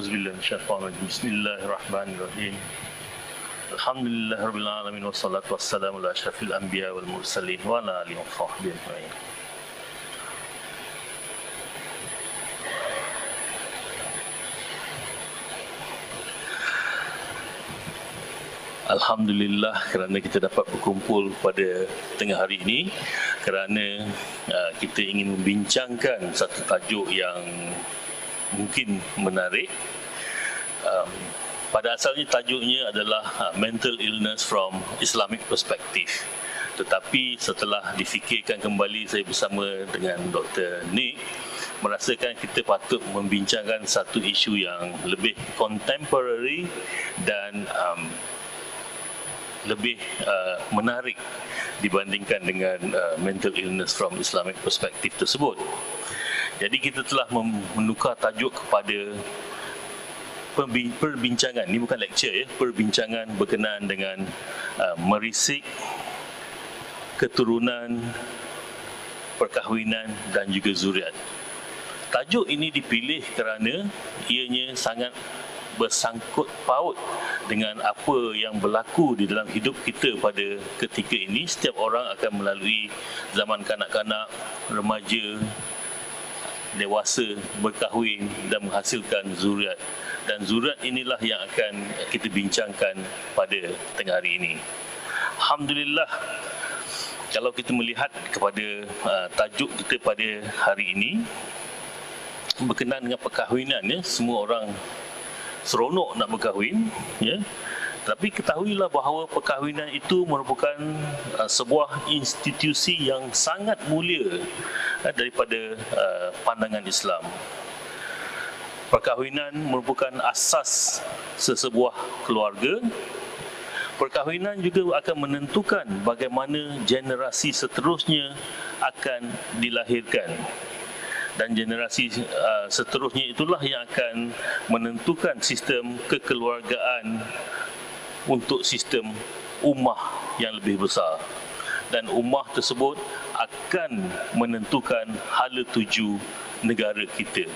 Auzubillah. Bismillahirrahmanirrahim. Alhamdulillah Rabbil Alamin Wassalatu wassalamu ala ashrafil anbiya wal mursalin Wa ala alihi wa sahbihi ajma'in Alhamdulillah kerana kita dapat berkumpul pada tengah hari ini kerana uh, kita ingin membincangkan satu tajuk yang mungkin menarik Um, pada asalnya tajuknya adalah uh, mental illness from Islamic perspective. Tetapi setelah difikirkan kembali saya bersama dengan Dr. Nick merasakan kita patut membincangkan satu isu yang lebih contemporary dan um, lebih uh, menarik dibandingkan dengan uh, mental illness from Islamic perspective tersebut. Jadi kita telah menukar tajuk kepada perbincangan, ini bukan lecture ya, perbincangan berkenaan dengan uh, merisik keturunan, perkahwinan dan juga zuriat. Tajuk ini dipilih kerana ianya sangat bersangkut paut dengan apa yang berlaku di dalam hidup kita pada ketika ini. Setiap orang akan melalui zaman kanak-kanak remaja dewasa berkahwin dan menghasilkan zuriat. Dan zuriat inilah yang akan kita bincangkan pada tengah hari ini. Alhamdulillah kalau kita melihat kepada uh, tajuk kita pada hari ini berkenaan dengan perkahwinan ya semua orang seronok nak berkahwin ya. Tapi ketahuilah bahawa perkahwinan itu merupakan uh, sebuah institusi yang sangat mulia uh, daripada uh, pandangan Islam. Perkahwinan merupakan asas sesebuah keluarga. Perkahwinan juga akan menentukan bagaimana generasi seterusnya akan dilahirkan. Dan generasi uh, seterusnya itulah yang akan menentukan sistem kekeluargaan untuk sistem ummah yang lebih besar dan ummah tersebut akan menentukan hala tuju negara kita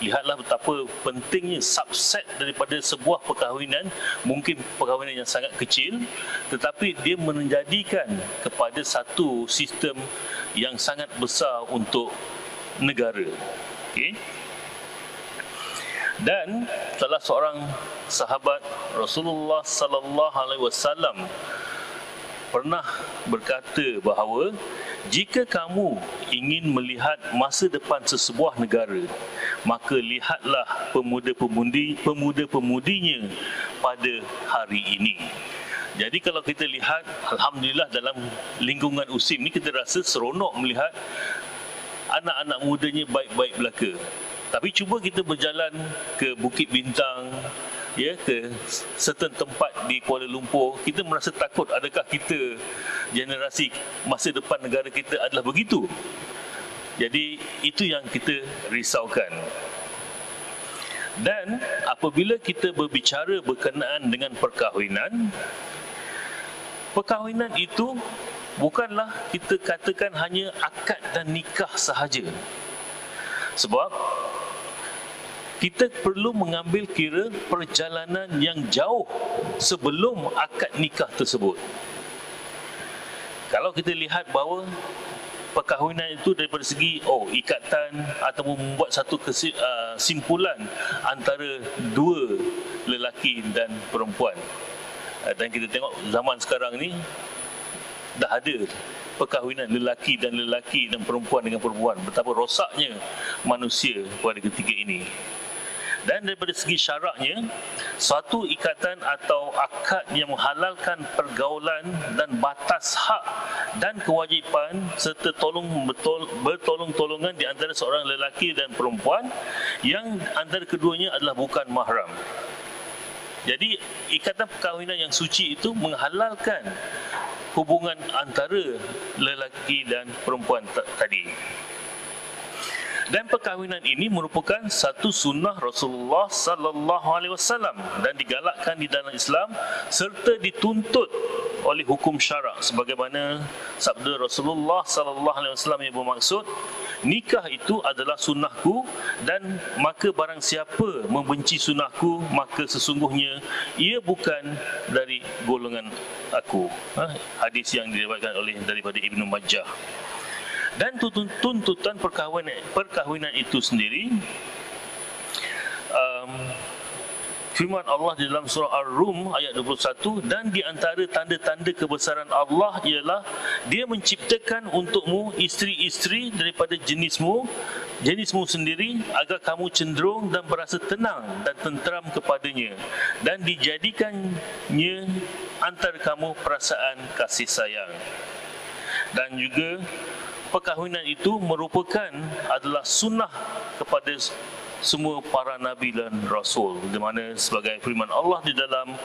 lihatlah betapa pentingnya subset daripada sebuah perkahwinan mungkin perkahwinan yang sangat kecil tetapi dia menjadikan kepada satu sistem yang sangat besar untuk negara. Okay. Dan salah seorang sahabat Rasulullah sallallahu alaihi wasallam pernah berkata bahawa jika kamu ingin melihat masa depan sesebuah negara maka lihatlah pemuda-pemudi pemuda-pemudinya pada hari ini. Jadi kalau kita lihat alhamdulillah dalam lingkungan USIM ni kita rasa seronok melihat anak-anak mudanya baik-baik belaka. Tapi cuba kita berjalan ke Bukit Bintang, ya ke certain tempat di Kuala Lumpur, kita merasa takut adakah kita generasi masa depan negara kita adalah begitu. Jadi itu yang kita risaukan. Dan apabila kita berbicara berkenaan dengan perkahwinan, perkahwinan itu bukanlah kita katakan hanya akad dan nikah sahaja. Sebab kita perlu mengambil kira perjalanan yang jauh sebelum akad nikah tersebut. Kalau kita lihat bahawa perkahwinan itu daripada segi oh ikatan atau membuat satu kesimpulan uh, antara dua lelaki dan perempuan. Uh, dan kita tengok zaman sekarang ni dah ada perkahwinan lelaki dan lelaki dan perempuan dengan perempuan betapa rosaknya manusia pada ketika ini dan daripada segi syaraknya suatu ikatan atau akad yang menghalalkan pergaulan dan batas hak dan kewajipan serta tolong betul bertolong-tolongan di antara seorang lelaki dan perempuan yang antara keduanya adalah bukan mahram jadi ikatan perkahwinan yang suci itu menghalalkan hubungan antara lelaki dan perempuan tadi. Dan perkahwinan ini merupakan satu sunnah Rasulullah sallallahu alaihi wasallam dan digalakkan di dalam Islam serta dituntut oleh hukum syarak. Sebagaimana sabda Rasulullah sallallahu alaihi wasallam yang bermaksud nikah itu adalah sunnahku dan maka barang siapa membenci sunnahku maka sesungguhnya ia bukan dari golongan aku. Ha? hadis yang diriwayatkan oleh daripada Ibnu Majah dan tuntutan perkahwinan perkahwinan itu sendiri um, firman Allah di dalam surah Ar-Rum ayat 21 dan di antara tanda-tanda kebesaran Allah ialah dia menciptakan untukmu isteri-isteri daripada jenismu jenismu sendiri agar kamu cenderung dan berasa tenang dan tenteram kepadanya dan dijadikannya antara kamu perasaan kasih sayang. Dan juga perkahwinan itu merupakan adalah sunnah kepada semua para nabi dan rasul di mana sebagai firman Allah di dalam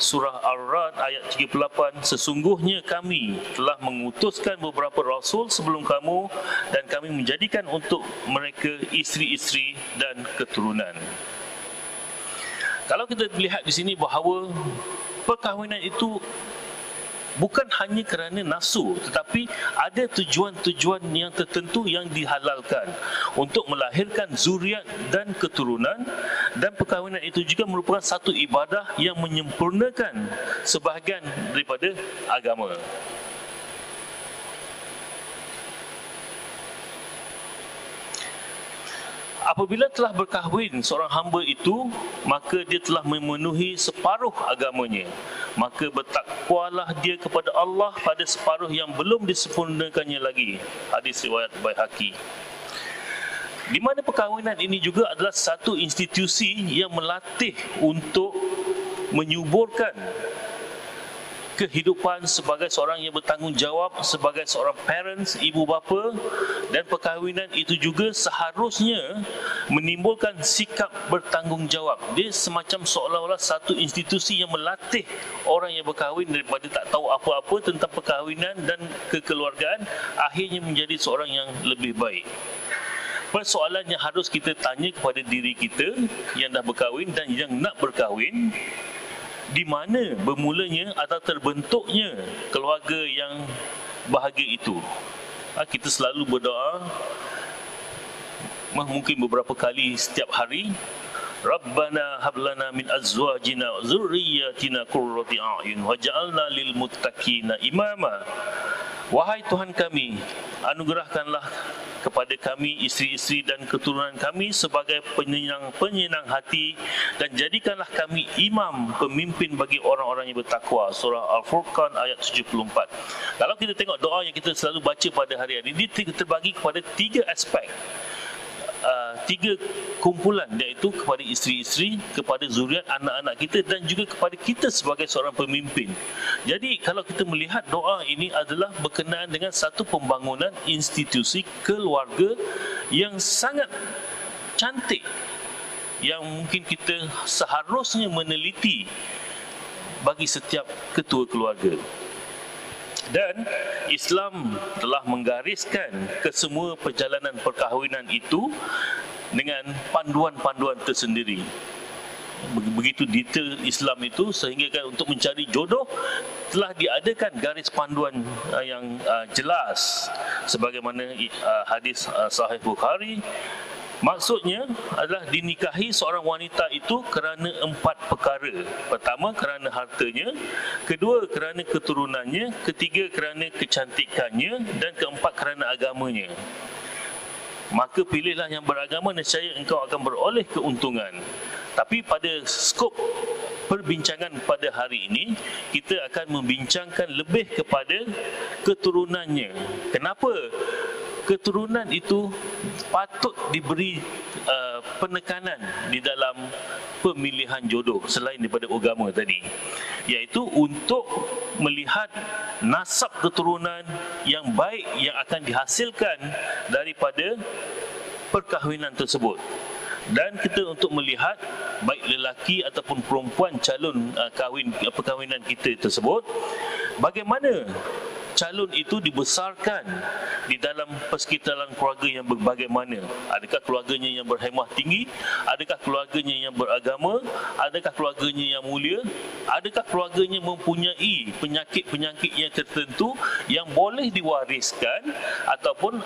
surah Ar-Ra'd ayat 38 sesungguhnya kami telah mengutuskan beberapa rasul sebelum kamu dan kami menjadikan untuk mereka isteri-isteri dan keturunan. Kalau kita lihat di sini bahawa perkahwinan itu bukan hanya kerana nafsu tetapi ada tujuan-tujuan yang tertentu yang dihalalkan untuk melahirkan zuriat dan keturunan dan perkahwinan itu juga merupakan satu ibadah yang menyempurnakan sebahagian daripada agama. Apabila telah berkahwin seorang hamba itu maka dia telah memenuhi separuh agamanya. Maka bertakwalah dia kepada Allah pada separuh yang belum disempurnakannya lagi. Hadis riwayat Baihaqi. Di mana perkahwinan ini juga adalah satu institusi yang melatih untuk menyuburkan kehidupan sebagai seorang yang bertanggungjawab sebagai seorang parents ibu bapa dan perkahwinan itu juga seharusnya menimbulkan sikap bertanggungjawab. Dia semacam seolah-olah satu institusi yang melatih orang yang berkahwin daripada tak tahu apa-apa tentang perkahwinan dan kekeluargaan akhirnya menjadi seorang yang lebih baik. Persoalan yang harus kita tanya kepada diri kita yang dah berkahwin dan yang nak berkahwin di mana bermulanya atau terbentuknya keluarga yang bahagia itu. Ha, kita selalu berdoa mungkin beberapa kali setiap hari Rabbana hablana min azwajina wa zurriyyatina qurrata a'yun waj'alna lil muttaqina imama. Wahai Tuhan kami, anugerahkanlah kepada kami isteri-isteri dan keturunan kami sebagai penyenang-penyenang hati dan jadikanlah kami imam pemimpin bagi orang-orang yang bertakwa. Surah al-furqan ayat 74 kalau kita tengok doa yang kita selalu baca pada hari ini dia terbagi kepada tiga aspek uh, tiga kumpulan iaitu kepada isteri-isteri, kepada zuriat anak-anak kita dan juga kepada kita sebagai seorang pemimpin. Jadi kalau kita melihat doa ini adalah berkenaan dengan satu pembangunan institusi keluarga yang sangat cantik yang mungkin kita seharusnya meneliti bagi setiap ketua keluarga dan Islam telah menggariskan kesemua perjalanan perkahwinan itu dengan panduan-panduan tersendiri. Begitu detail Islam itu sehingga kan untuk mencari jodoh telah diadakan garis panduan uh, yang uh, jelas sebagaimana uh, hadis sahih Bukhari Maksudnya adalah dinikahi seorang wanita itu kerana empat perkara. Pertama kerana hartanya, kedua kerana keturunannya, ketiga kerana kecantikannya dan keempat kerana agamanya. Maka pilihlah yang beragama nescaya engkau akan beroleh keuntungan. Tapi pada skop perbincangan pada hari ini kita akan membincangkan lebih kepada keturunannya. Kenapa? Keturunan itu patut diberi uh, penekanan di dalam pemilihan jodoh selain daripada agama tadi. Iaitu untuk melihat nasab keturunan yang baik yang akan dihasilkan daripada perkahwinan tersebut. Dan kita untuk melihat baik lelaki ataupun perempuan calon uh, kahwin perkahwinan kita tersebut bagaimana calon itu dibesarkan di dalam persekitaran keluarga yang berbagaimana. Adakah keluarganya yang berhemah tinggi? Adakah keluarganya yang beragama? Adakah keluarganya yang mulia? Adakah keluarganya mempunyai penyakit-penyakit yang tertentu yang boleh diwariskan ataupun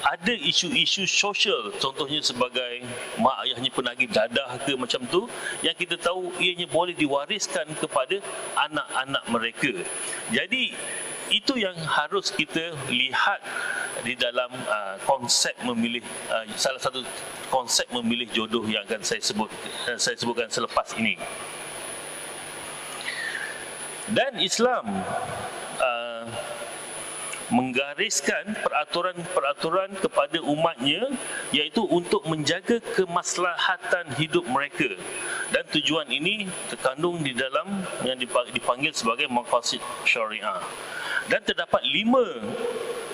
ada isu-isu sosial contohnya sebagai mak ayahnya penagih dadah ke macam tu yang kita tahu ianya boleh diwariskan kepada anak-anak mereka. Jadi itu yang harus kita lihat di dalam uh, konsep memilih uh, salah satu konsep memilih jodoh yang akan saya sebut uh, saya sebutkan selepas ini. Dan Islam uh, menggariskan peraturan-peraturan kepada umatnya iaitu untuk menjaga kemaslahatan hidup mereka dan tujuan ini terkandung di dalam yang dipanggil sebagai maqasid syariah dan terdapat lima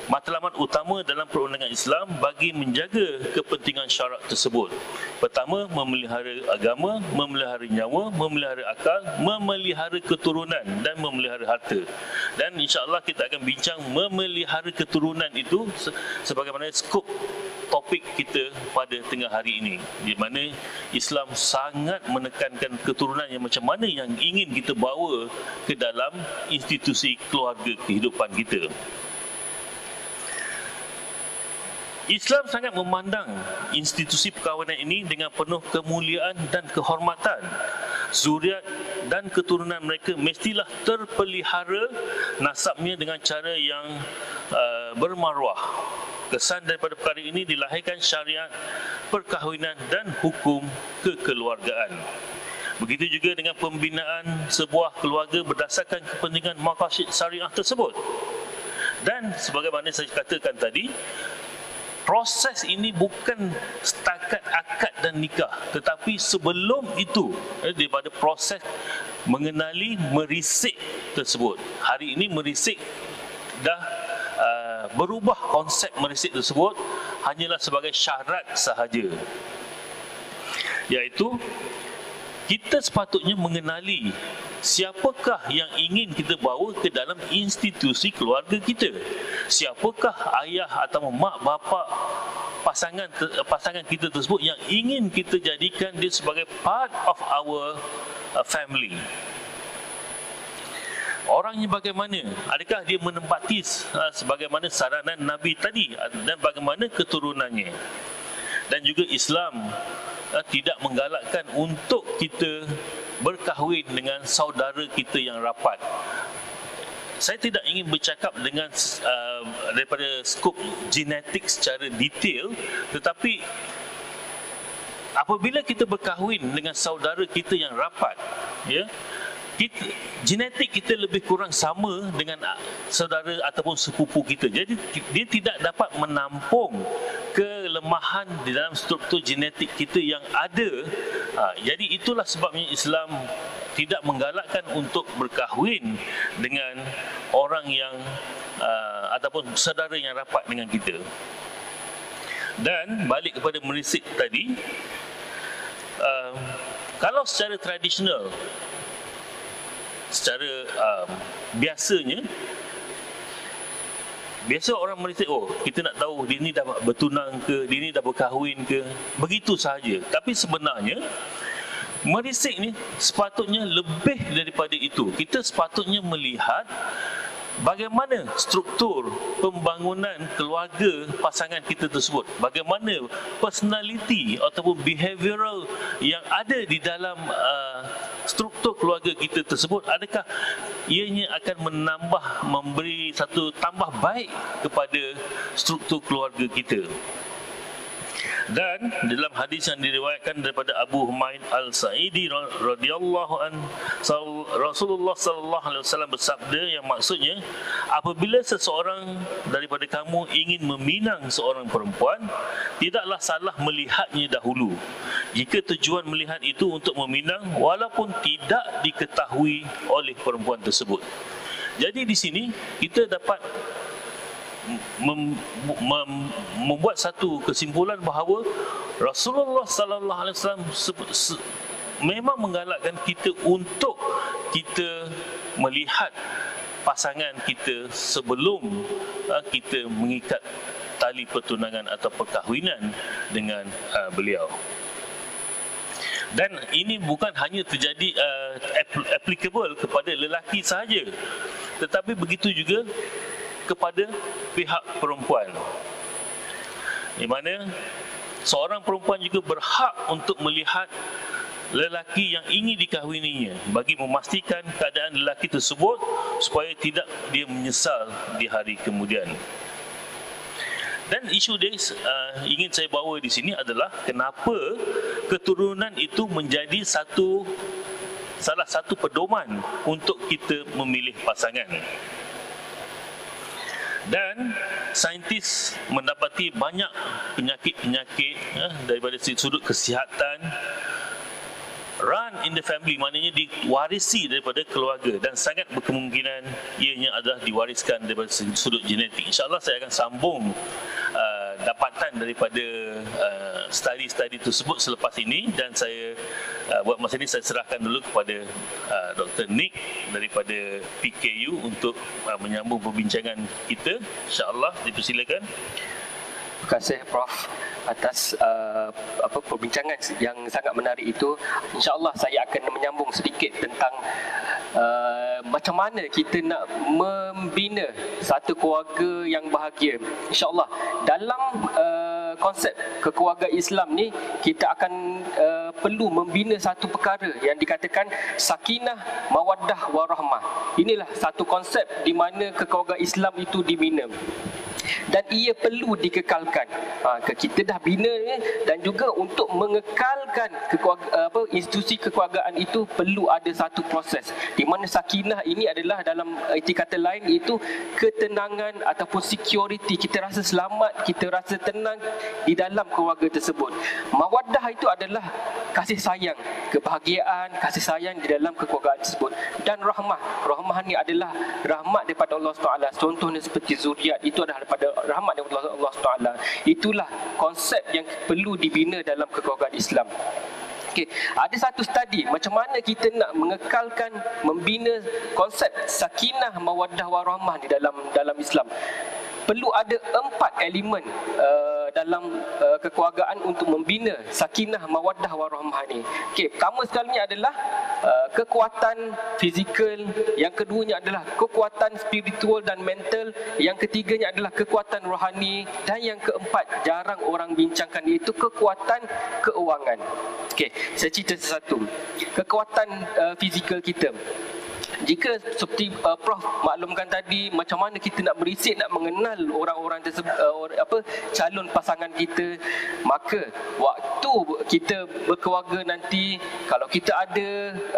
matlamat utama dalam perundangan Islam bagi menjaga kepentingan syarak tersebut. Pertama, memelihara agama, memelihara nyawa, memelihara akal, memelihara keturunan dan memelihara harta. Dan insya-Allah kita akan bincang memelihara keturunan itu sebagaimana skop topik kita pada tengah hari ini di mana Islam sangat menekankan keturunan yang macam mana yang ingin kita bawa ke dalam institusi keluarga kehidupan kita. Islam sangat memandang institusi perkahwinan ini dengan penuh kemuliaan dan kehormatan. Zuriat dan keturunan mereka mestilah terpelihara nasabnya dengan cara yang uh, bermaruah. Kesan daripada perkara ini dilahirkan syariat perkahwinan dan hukum kekeluargaan. Begitu juga dengan pembinaan sebuah keluarga berdasarkan kepentingan maqasid syariah tersebut. Dan sebagaimana saya katakan tadi, proses ini bukan setakat akad dan nikah tetapi sebelum itu eh, daripada proses mengenali merisik tersebut hari ini merisik dah berubah konsep merisik tersebut hanyalah sebagai syarat sahaja iaitu kita sepatutnya mengenali siapakah yang ingin kita bawa ke dalam institusi keluarga kita. Siapakah ayah atau mak bapa pasangan pasangan kita tersebut yang ingin kita jadikan dia sebagai part of our uh, family. Orangnya bagaimana? Adakah dia menempati uh, sebagaimana saranan Nabi tadi dan bagaimana keturunannya? Dan juga Islam uh, tidak menggalakkan untuk kita berkahwin dengan saudara kita yang rapat. Saya tidak ingin bercakap dengan uh, daripada skop genetik secara detail tetapi apabila kita berkahwin dengan saudara kita yang rapat ya kita, genetik kita lebih kurang sama dengan saudara ataupun sepupu kita. Jadi dia tidak dapat menampung kelemahan di dalam struktur genetik kita yang ada. Ha, jadi itulah sebabnya Islam tidak menggalakkan untuk berkahwin dengan orang yang uh, ataupun saudara yang rapat dengan kita. Dan balik kepada merisik tadi, uh, kalau secara tradisional secara um, biasanya biasa orang Malaysia oh kita nak tahu dia ni dah bertunang ke dia ni dah berkahwin ke begitu sahaja. Tapi sebenarnya merisik ni sepatutnya lebih daripada itu. Kita sepatutnya melihat bagaimana struktur pembangunan keluarga pasangan kita tersebut? Bagaimana personality ataupun behavioral yang ada di dalam uh, struktur keluarga kita tersebut? Adakah ianya akan menambah memberi satu tambah baik kepada struktur keluarga kita dan dalam hadis yang diriwayatkan daripada Abu Humaid Al-Sa'idi radhiyallahu an Rasulullah sallallahu alaihi wasallam bersabda yang maksudnya apabila seseorang daripada kamu ingin meminang seorang perempuan tidaklah salah melihatnya dahulu. Jika tujuan melihat itu untuk meminang walaupun tidak diketahui oleh perempuan tersebut. Jadi di sini kita dapat mem, mem, membuat satu kesimpulan bahawa Rasulullah sallallahu alaihi wasallam memang menggalakkan kita untuk kita melihat pasangan kita sebelum uh, kita mengikat tali pertunangan atau perkahwinan dengan uh, beliau. Dan ini bukan hanya terjadi uh, applicable kepada lelaki sahaja. Tetapi begitu juga kepada pihak perempuan. di mana seorang perempuan juga berhak untuk melihat lelaki yang ingin dikahwininya bagi memastikan keadaan lelaki tersebut supaya tidak dia menyesal di hari kemudian. Dan isu dia uh, ingin saya bawa di sini adalah kenapa keturunan itu menjadi satu salah satu pedoman untuk kita memilih pasangan. Dan saintis mendapati banyak penyakit-penyakit uh, daripada sudut kesihatan run in the family maknanya diwarisi daripada keluarga dan sangat berkemungkinan ianya adalah diwariskan daripada sudut genetik. InsyaAllah saya akan sambung uh, dapatan daripada uh, study-study tersebut selepas ini dan saya uh, buat masa ini saya serahkan dulu kepada uh, Dr. Nick daripada PKU untuk uh, menyambung perbincangan kita. InsyaAllah dipersilakan. Terima kasih Prof atas uh, apa perbincangan yang sangat menarik itu. Insya-Allah saya akan menyambung sedikit tentang uh, macam mana kita nak membina satu keluarga yang bahagia. Insya-Allah dalam uh, konsep kekeluargaan Islam ni kita akan uh, perlu membina satu perkara yang dikatakan sakinah, mawaddah, warahmah. Inilah satu konsep di mana kekeluargaan Islam itu dibina dan ia perlu dikekalkan. Ha, kita dah bina ni dan juga untuk mengekalkan apa institusi kekeluargaan itu perlu ada satu proses. Di mana sakinah ini adalah dalam erti kata lain iaitu ketenangan ataupun security. Kita rasa selamat, kita rasa tenang di dalam keluarga tersebut. Mawaddah itu adalah kasih sayang, kebahagiaan, kasih sayang di dalam kekeluargaan tersebut dan rahmah. Rahmah ni adalah rahmat daripada Allah SWT. Contohnya seperti zuriat itu adalah daripada rahmat daripada Allah Taala. Itulah konsep yang perlu dibina dalam kekeluargaan Islam. Okay. Ada satu studi macam mana kita nak mengekalkan membina konsep sakinah mawaddah warahmah di dalam dalam Islam. Perlu ada empat elemen uh, dalam uh, kekeluargaan untuk membina sakinah mawaddah warahmah ni. Okey, pertama sekali adalah uh, kekuatan fizikal, yang keduanya adalah kekuatan spiritual dan mental, yang ketiganya adalah kekuatan rohani dan yang keempat jarang orang bincangkan iaitu kekuatan keuangan. Okey, saya cerita satu. Kekuatan uh, fizikal kita jika seperti uh, Prof maklumkan tadi macam mana kita nak berisik nak mengenal orang-orang tersebut uh, apa calon pasangan kita maka waktu kita berkeluarga nanti kalau kita ada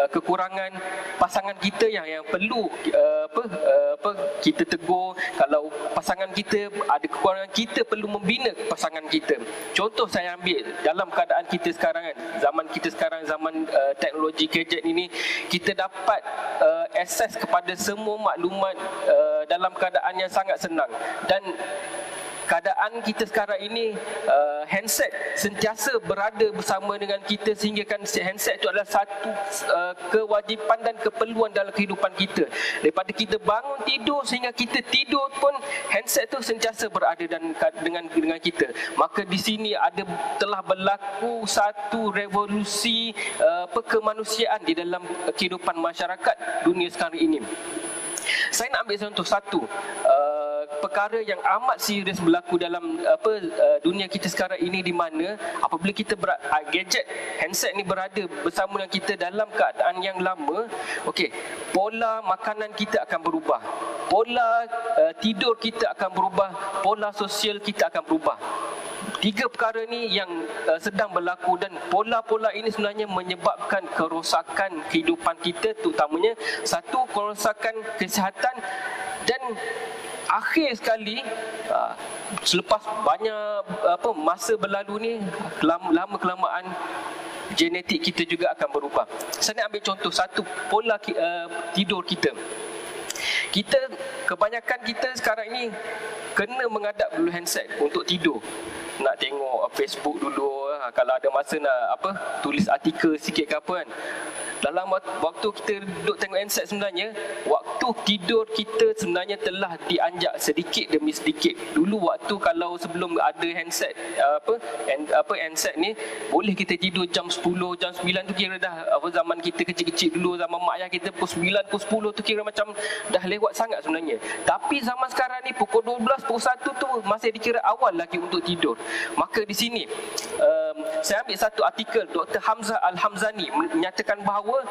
uh, kekurangan pasangan kita yang yang perlu uh, apa uh, apa kita tegur kalau pasangan kita ada kekurangan kita perlu membina pasangan kita. Contoh saya ambil dalam keadaan kita sekarang kan zaman kita sekarang zaman uh, teknologi gadget ini kita dapat uh, akses kepada semua maklumat uh, dalam keadaan yang sangat senang. Dan keadaan kita sekarang ini uh, handset sentiasa berada bersama dengan kita sehingga kan handset itu adalah satu uh, kewajipan dan keperluan dalam kehidupan kita. Daripada kita bangun tidur sehingga kita tidur pun handset itu sentiasa berada dan dengan dengan kita. Maka di sini ada telah berlaku satu revolusi uh, kemanusiaan di dalam kehidupan masyarakat dunia sekarang ini. Saya nak ambil contoh satu uh, perkara yang amat serius berlaku dalam apa uh, dunia kita sekarang ini di mana apabila kita ber, uh, gadget handset ni berada bersama dengan kita dalam keadaan yang lama okey pola makanan kita akan berubah. Pola uh, tidur kita akan berubah. Pola sosial kita akan berubah. Tiga perkara ni yang uh, sedang berlaku dan pola-pola ini sebenarnya menyebabkan kerosakan kehidupan kita terutamanya satu kerosakan kesihatan dan akhir sekali uh, selepas banyak apa masa berlalu ni lama kelamaan genetik kita juga akan berubah. Saya nak ambil contoh satu pola uh, tidur kita. Kita kebanyakan kita sekarang ini kena mengadap dulu handset untuk tidur. Nak tengok Facebook dulu, kalau ada masa nak apa tulis artikel sikit ke apa kan. Dalam waktu kita duduk tengok handset sebenarnya waktu tidur kita sebenarnya telah dianjak sedikit demi sedikit. Dulu waktu kalau sebelum ada handset apa hand, apa handset ni boleh kita tidur jam 10 jam 9 tu kira dah apa zaman kita kecil-kecil dulu zaman mak ayah kita pukul 9 pukul 10 tu kira macam dah lewat sangat sebenarnya. Tapi zaman sekarang ni pukul 12 pukul 1 tu masih dikira awal lagi untuk tidur maka di sini um, saya ambil satu artikel Dr. Hamzah Al-Hamzani menyatakan bahawa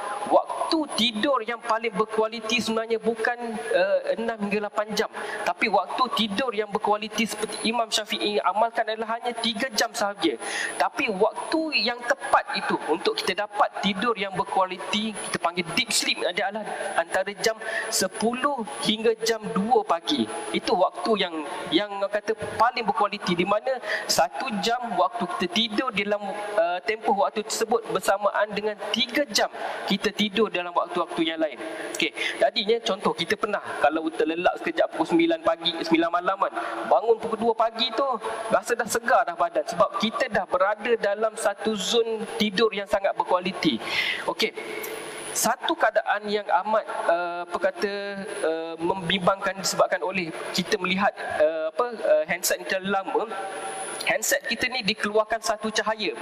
waktu tidur yang paling berkualiti sebenarnya bukan uh, 6 hingga 8 jam. Tapi waktu tidur yang berkualiti seperti Imam Syafi'i amalkan adalah hanya 3 jam sahaja. Tapi waktu yang tepat itu untuk kita dapat tidur yang berkualiti kita panggil deep sleep adalah antara jam 10 hingga jam 2 pagi. Itu waktu yang yang kata paling berkualiti di mana satu jam waktu kita tidur dalam uh, tempoh waktu tersebut bersamaan dengan tiga jam kita tidur dalam waktu-waktu yang lain. Okey, tadinya contoh kita pernah kalau terlelap sekejap pukul 9 pagi, 9 malam kan, bangun pukul 2 pagi tu rasa dah segar dah badan sebab kita dah berada dalam satu zon tidur yang sangat berkualiti. Okey, satu keadaan yang amat uh, apa kata uh, membimbangkan disebabkan oleh kita melihat uh, apa uh, handset yang lama. Handset kita ni dikeluarkan satu cahaya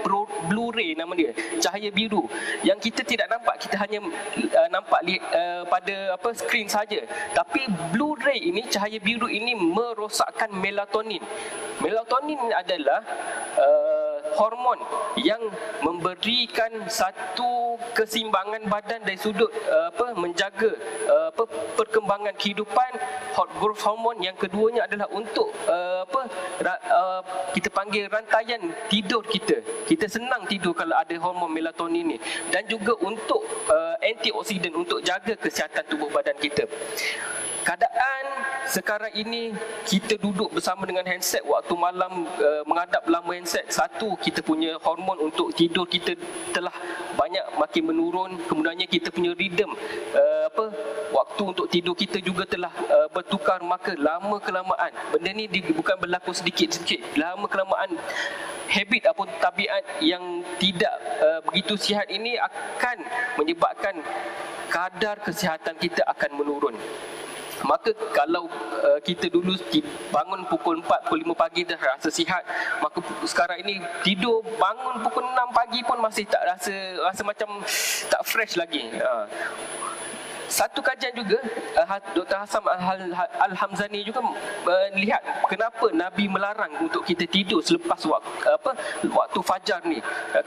Blu-ray nama dia cahaya biru yang kita tidak nampak. Kita hanya uh, nampak uh, pada apa skrin saja. Tapi Blu-ray ini cahaya biru ini merosakkan melatonin. Melatonin adalah uh, hormon yang memberikan satu kesimbangan badan dari sudut uh, apa menjaga uh, apa perkembangan kehidupan hot growth hormone. Yang keduanya adalah untuk uh, apa uh, kita panggil rantaian tidur kita. Kita senang tidur kalau ada hormon melatonin ni. Dan juga untuk uh, antioksidan untuk jaga kesihatan tubuh badan kita keadaan sekarang ini kita duduk bersama dengan handset waktu malam uh, menghadap lama handset. Satu kita punya hormon untuk tidur kita telah banyak makin menurun. Kemudiannya kita punya rhythm uh, apa waktu untuk tidur kita juga telah uh, bertukar. Maka lama kelamaan benda ni di, bukan berlaku sedikit-sedikit. Lama kelamaan habit ataupun tabiat yang tidak uh, begitu sihat ini akan menyebabkan kadar kesihatan kita akan menurun maka kalau uh, kita dulu bangun pukul 4 pukul 5 pagi dah rasa sihat maka sekarang ini tidur bangun pukul 6 pagi pun masih tak rasa rasa macam tak fresh lagi. Uh satu kajian juga uh, Dr. Hassan Al-Hamzani juga melihat uh, kenapa Nabi melarang untuk kita tidur selepas waktu apa waktu fajar ni. Uh,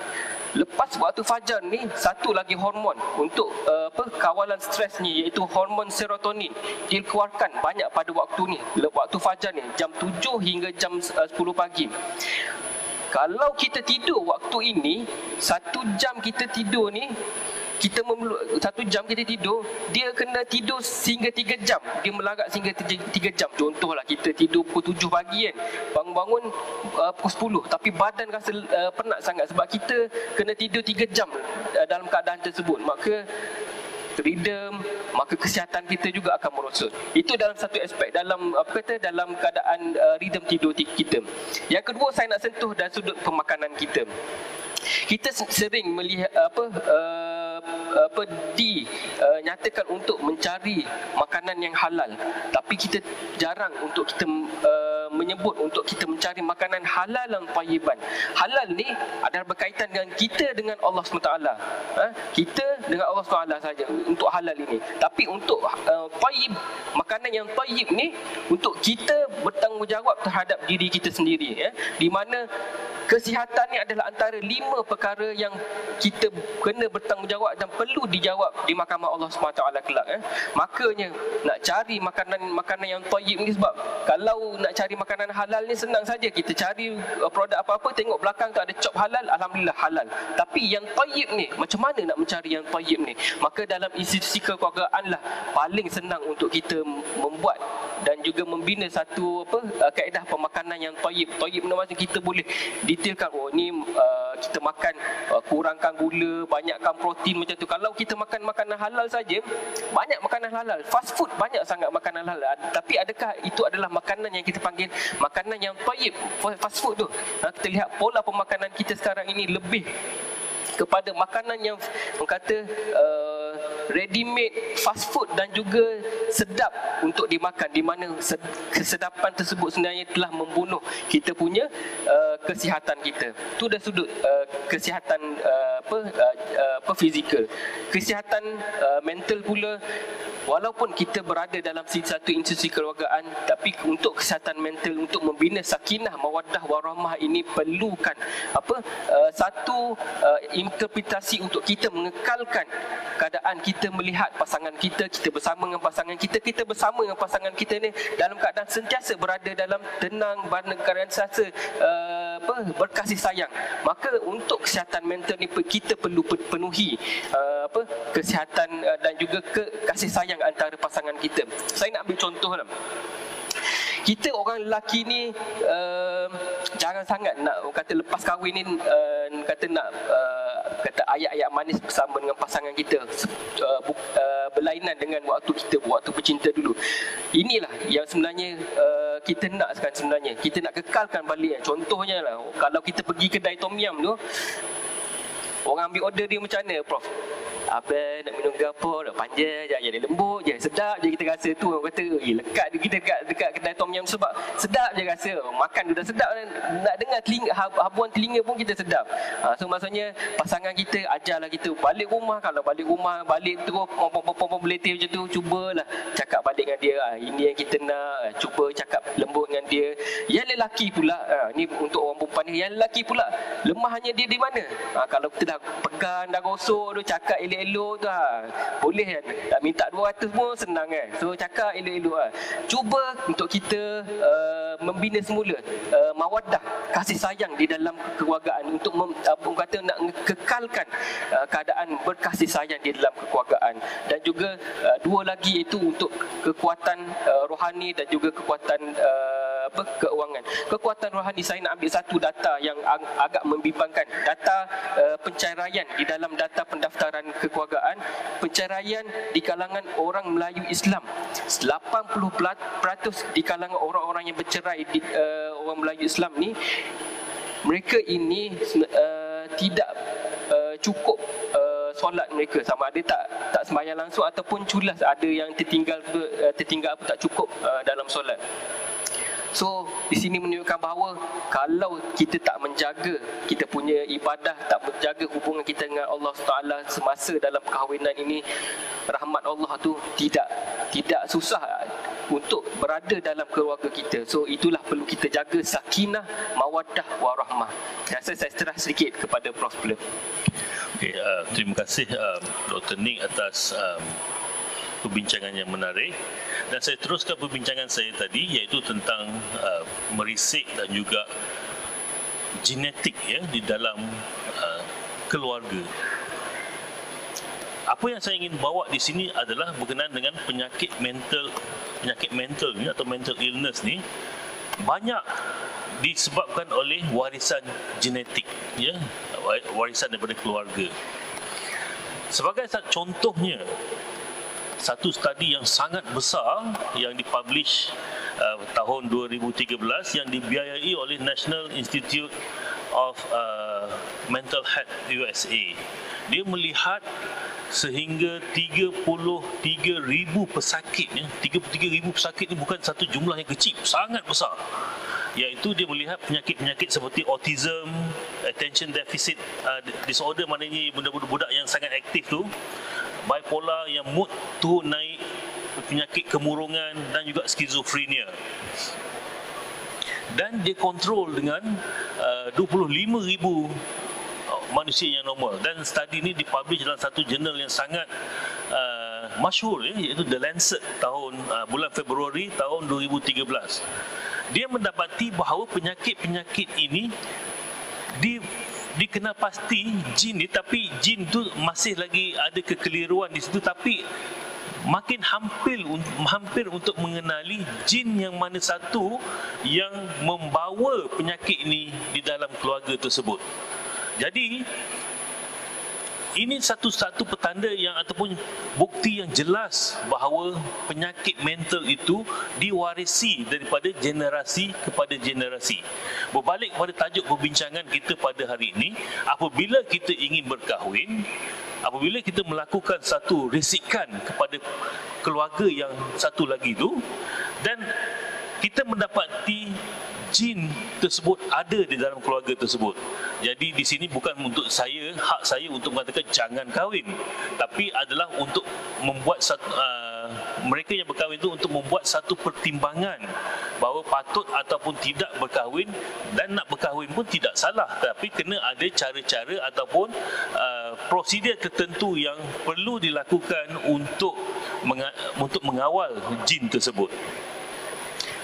lepas waktu fajar ni satu lagi hormon untuk apa kawalan stres ni iaitu hormon serotonin dikeluarkan banyak pada waktu ni waktu fajar ni jam 7 hingga jam uh, 10 pagi. Kalau kita tidur waktu ini satu jam kita tidur ni kita memeluk satu jam kita tidur dia kena tidur sehingga tiga jam. Dia melarat sehingga tiga jam. Contohlah kita tidur pukul tujuh pagi kan bangun-bangun uh, pukul sepuluh. Tapi badan rasa uh, penat sangat sebab kita kena tidur tiga jam uh, dalam keadaan tersebut. Maka rhythm maka kesihatan kita juga akan merosot. Itu dalam satu aspek. Dalam apa kata dalam keadaan uh, rhythm tidur kita. Yang kedua saya nak sentuh dari sudut pemakanan kita. Kita sering melihat apa uh, apa dinyatakan uh, untuk mencari makanan yang halal. Tapi kita jarang untuk kita uh, menyebut untuk kita mencari makanan halal dan tayyiban. Halal ni adalah berkaitan dengan kita dengan Allah SWT. Ha? kita dengan Allah SWT saja untuk halal ini. Tapi untuk uh, tayyib makanan yang tayyib ni untuk kita bertanggungjawab terhadap diri kita sendiri ya. Di mana kesihatan ni adalah antara lima perkara yang kita kena bertanggungjawab dan perlu dijawab di mahkamah Allah SWT kelak eh. makanya nak cari makanan-makanan yang tayyib ni sebab kalau nak cari makanan halal ni senang saja. Kita cari uh, produk apa-apa tengok belakang tu ada cop halal alhamdulillah halal. Tapi yang tayyib ni macam mana nak mencari yang tayyib ni? Maka dalam institusi kekeluargaan lah paling senang untuk kita membuat dan juga membina satu apa uh, kaedah pemakanan yang tayyib. Tayyib ni macam kita boleh detailkan oh ni uh, kita makan uh, kurangkan gula banyakkan protein macam tu. Kalau kita makan makanan halal saja banyak makanan halal. Fast food banyak sangat makanan halal. Tapi adakah itu adalah makanan yang kita panggil makanan yang tayyib? Fast food tu. Kita lihat pola pemakanan kita sekarang ini lebih kepada makanan yang kata uh, ready made fast food dan juga sedap untuk dimakan di mana kesedapan tersebut sebenarnya telah membunuh kita punya uh, kesihatan kita. Tu dah sudut uh, kesihatan uh, apa uh, uh, apa fizikal. Kesihatan uh, mental pula walaupun kita berada dalam satu institusi keluargaan tapi untuk kesihatan mental untuk membina sakinah mawaddah warahmah ini perlukan apa uh, satu uh, interpretasi untuk kita mengekalkan keadaan kita melihat pasangan kita kita bersama dengan pasangan kita kita bersama dengan pasangan kita ni dalam keadaan sentiasa berada dalam tenang keadaan sentiasa uh, apa berkasih sayang maka untuk kesihatan mental ni kita perlu penuhi uh, apa kesihatan uh, dan juga ke kasih sayang antara pasangan kita. Saya nak ambil contoh lah. Kita orang lelaki ni uh, jarang sangat nak kata lepas kahwin ni uh, kata nak uh, kata ayat-ayat manis bersama dengan pasangan kita uh, uh, berlainan dengan waktu kita waktu bercinta dulu. Inilah yang sebenarnya uh, kita nak sekarang sebenarnya. Kita nak kekalkan balik. Contohnya lah kalau kita pergi kedai tom yum tu orang ambil order dia macam mana prof? Apa nak minum ke apa nak panjang je jadi lembut je. Sedap je kita rasa tu orang kata eh lekat kita dekat dekat kedai tom yum. Sebab sedap je rasa. Makan dah sedap nak dengar telinga habuan telinga pun kita sedap. Ha, so maksudnya pasangan kita ajarlah kita balik rumah. Kalau balik rumah balik terus pom-pom-pom beletir macam tu cubalah cakap balik dengan dia. Ha, ini yang kita nak cuba cakap lembut dengan dia. Yang lelaki pula ha, ni untuk orang perempuan ni yang lelaki pula lemahnya dia di mana? Ha, kalau kita dah pegang dah gosok tu cakap elok elok tu ha. Boleh kan Tak minta 200 pun senang kan So cakap elok-elok ha. Cuba untuk kita uh, Membina semula uh, Mawadah Kasih sayang di dalam kekeluargaan Untuk mem, uh, kata nak kekalkan uh, Keadaan berkasih sayang di dalam kekeluargaan Dan juga uh, Dua lagi itu untuk kekuatan uh, Rohani dan juga kekuatan uh, apa keuangan. Kekuatan rohani saya nak ambil satu data yang ag- agak membimbangkan. Data uh, penceraian di dalam data pendaftaran kekeluargaan, penceraian di kalangan orang Melayu Islam. 80% di kalangan orang-orang yang bercerai di uh, orang Melayu Islam ni mereka ini uh, tidak uh, cukup uh, solat mereka. Sama ada tak tak sembahyang langsung ataupun culas. Ada yang tertinggal uh, tertinggal apa tak cukup uh, dalam solat So di sini menunjukkan bahawa kalau kita tak menjaga kita punya ibadah, tak menjaga hubungan kita dengan Allah Taala semasa dalam kahwinan ini, rahmat Allah tu tidak tidak susah untuk berada dalam keluarga kita. So itulah perlu kita jaga sakinah, mawaddah, warahmah. Rasa saya serah sedikit kepada Prof. Okay, uh, terima kasih uh, Dr. Ning atas um, perbincangan yang menarik dan saya teruskan perbincangan saya tadi iaitu tentang uh, merisik dan juga genetik ya di dalam uh, keluarga. Apa yang saya ingin bawa di sini adalah berkenaan dengan penyakit mental penyakit mental ni atau mental illness ni banyak disebabkan oleh warisan genetik ya warisan daripada keluarga. Sebagai contohnya satu studi yang sangat besar yang dipublish uh, tahun 2013 yang dibiayai oleh National Institute of uh, Mental Health USA. Dia melihat sehingga 33,000 pesakit ya. 33,000 pesakit ni bukan satu jumlah yang kecil, sangat besar. Iaitu dia melihat penyakit-penyakit seperti autism, attention deficit uh, disorder maknanya budak-budak yang sangat aktif tu bipolar yang mood tu naik penyakit kemurungan dan juga skizofrenia. Dan dia kontrol dengan uh, 25,000 uh, manusia yang normal. Dan studi ini dipublish dalam satu jurnal yang sangat uh, masyhur ya, iaitu The Lancet tahun uh, bulan Februari tahun 2013 dia mendapati bahawa penyakit-penyakit ini di dikenal pasti jin ni tapi jin tu masih lagi ada kekeliruan di situ tapi makin hampir hampir untuk mengenali jin yang mana satu yang membawa penyakit ini di dalam keluarga tersebut. Jadi ini satu-satu petanda yang ataupun bukti yang jelas bahawa penyakit mental itu diwarisi daripada generasi kepada generasi. berbalik kepada tajuk perbincangan kita pada hari ini apabila kita ingin berkahwin apabila kita melakukan satu resikan kepada keluarga yang satu lagi itu dan kita mendapati jin tersebut ada di dalam keluarga tersebut. Jadi di sini bukan untuk saya, hak saya untuk mengatakan jangan kahwin. Tapi adalah untuk membuat satu, uh, mereka yang berkahwin itu untuk membuat satu pertimbangan bahawa patut ataupun tidak berkahwin dan nak berkahwin pun tidak salah. Tapi kena ada cara-cara ataupun uh, prosedur tertentu yang perlu dilakukan untuk menga- untuk mengawal jin tersebut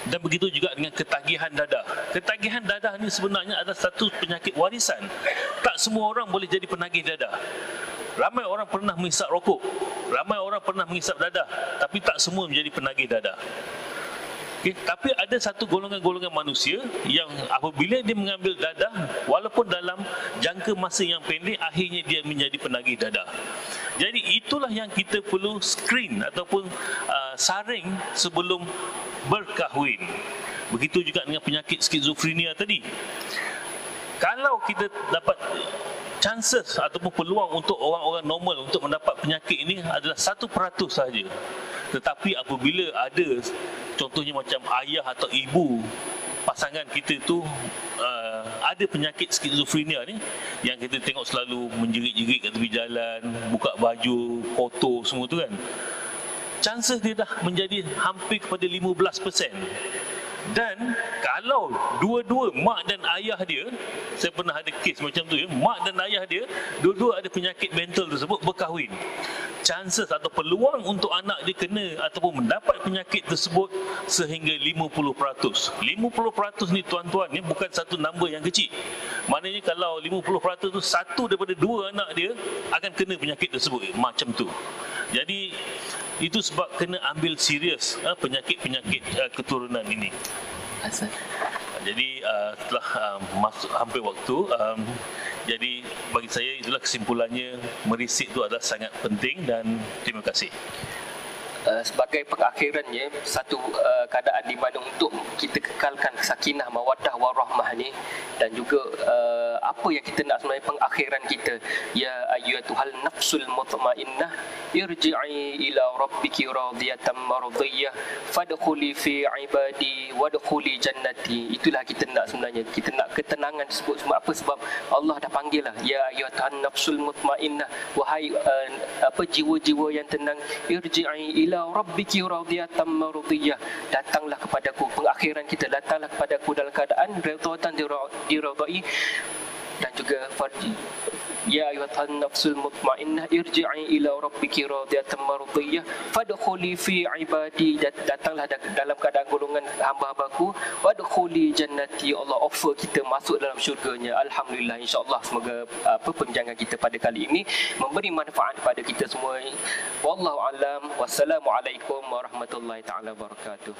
dan begitu juga dengan ketagihan dadah. Ketagihan dadah ni sebenarnya adalah satu penyakit warisan. Tak semua orang boleh jadi penagih dadah. Ramai orang pernah menghisap rokok. Ramai orang pernah menghisap dadah. Tapi tak semua menjadi penagih dadah. Okay. Tapi ada satu golongan-golongan manusia yang apabila dia mengambil dadah, walaupun dalam jangka masa yang pendek, akhirnya dia menjadi penagih dadah. Jadi itulah yang kita perlu screen ataupun uh, saring sebelum berkahwin. Begitu juga dengan penyakit skizofrenia tadi. Kalau kita dapat chances ataupun peluang untuk orang-orang normal untuk mendapat penyakit ini adalah satu peratus sahaja. Tetapi apabila ada contohnya macam ayah atau ibu pasangan kita tu uh, ada penyakit skizofrenia ni yang kita tengok selalu menjerit-jerit kat tepi jalan, buka baju, foto semua tu kan chances dia dah menjadi hampir kepada 15%. Dan kalau dua-dua mak dan ayah dia, saya pernah ada kes macam tu ya, mak dan ayah dia dua-dua ada penyakit mental tersebut berkahwin. Chances atau peluang untuk anak dia kena ataupun mendapat penyakit tersebut sehingga 50%. 50% ni tuan-tuan ni bukan satu number yang kecil. Maknanya kalau 50% tu satu daripada dua anak dia akan kena penyakit tersebut macam tu. Jadi itu sebab kena ambil serius uh, penyakit-penyakit uh, keturunan ini. Asal. Jadi uh, setelah uh, masuk hampir waktu, um, jadi bagi saya itulah kesimpulannya merisik itu adalah sangat penting dan terima kasih. Uh, sebagai pengakhirannya satu uh, keadaan di mana untuk kita kekalkan sakinah mawaddah warahmah ni dan juga uh, apa yang kita nak sebenarnya pengakhiran kita. Ya ayyatuhal nafsul mutmainnah irji'i ila rabbiki radiyatan mardiyah fadkhuli fi ibadi wadkhuli jannati. Itulah kita nak sebenarnya. Kita nak ketenangan sebut sebab apa? Sebab Allah dah panggil lah ya ayyatuhan nafsul mutmainnah wahai uh, apa jiwa-jiwa yang tenang irji'i ila ila rabbiki radiyatan mardiyah datanglah kepadaku. Pengakhiran kita datanglah kepadaku dalam keadaan redatan diradai dan juga farji يا أيها النفس المطمئنة ارجعي إلى ربك راضية مرضية فادخلي fi ibadi datanglah dalam keadaan golongan hamba-hambaku wadkhuli jannati Allah offer kita masuk dalam syurganya. Alhamdulillah insyaAllah semoga apa penjangan kita pada kali ini memberi manfaat kepada kita semua. Wallahu alam Wassalamualaikum warahmatullahi ta'ala wabarakatuh.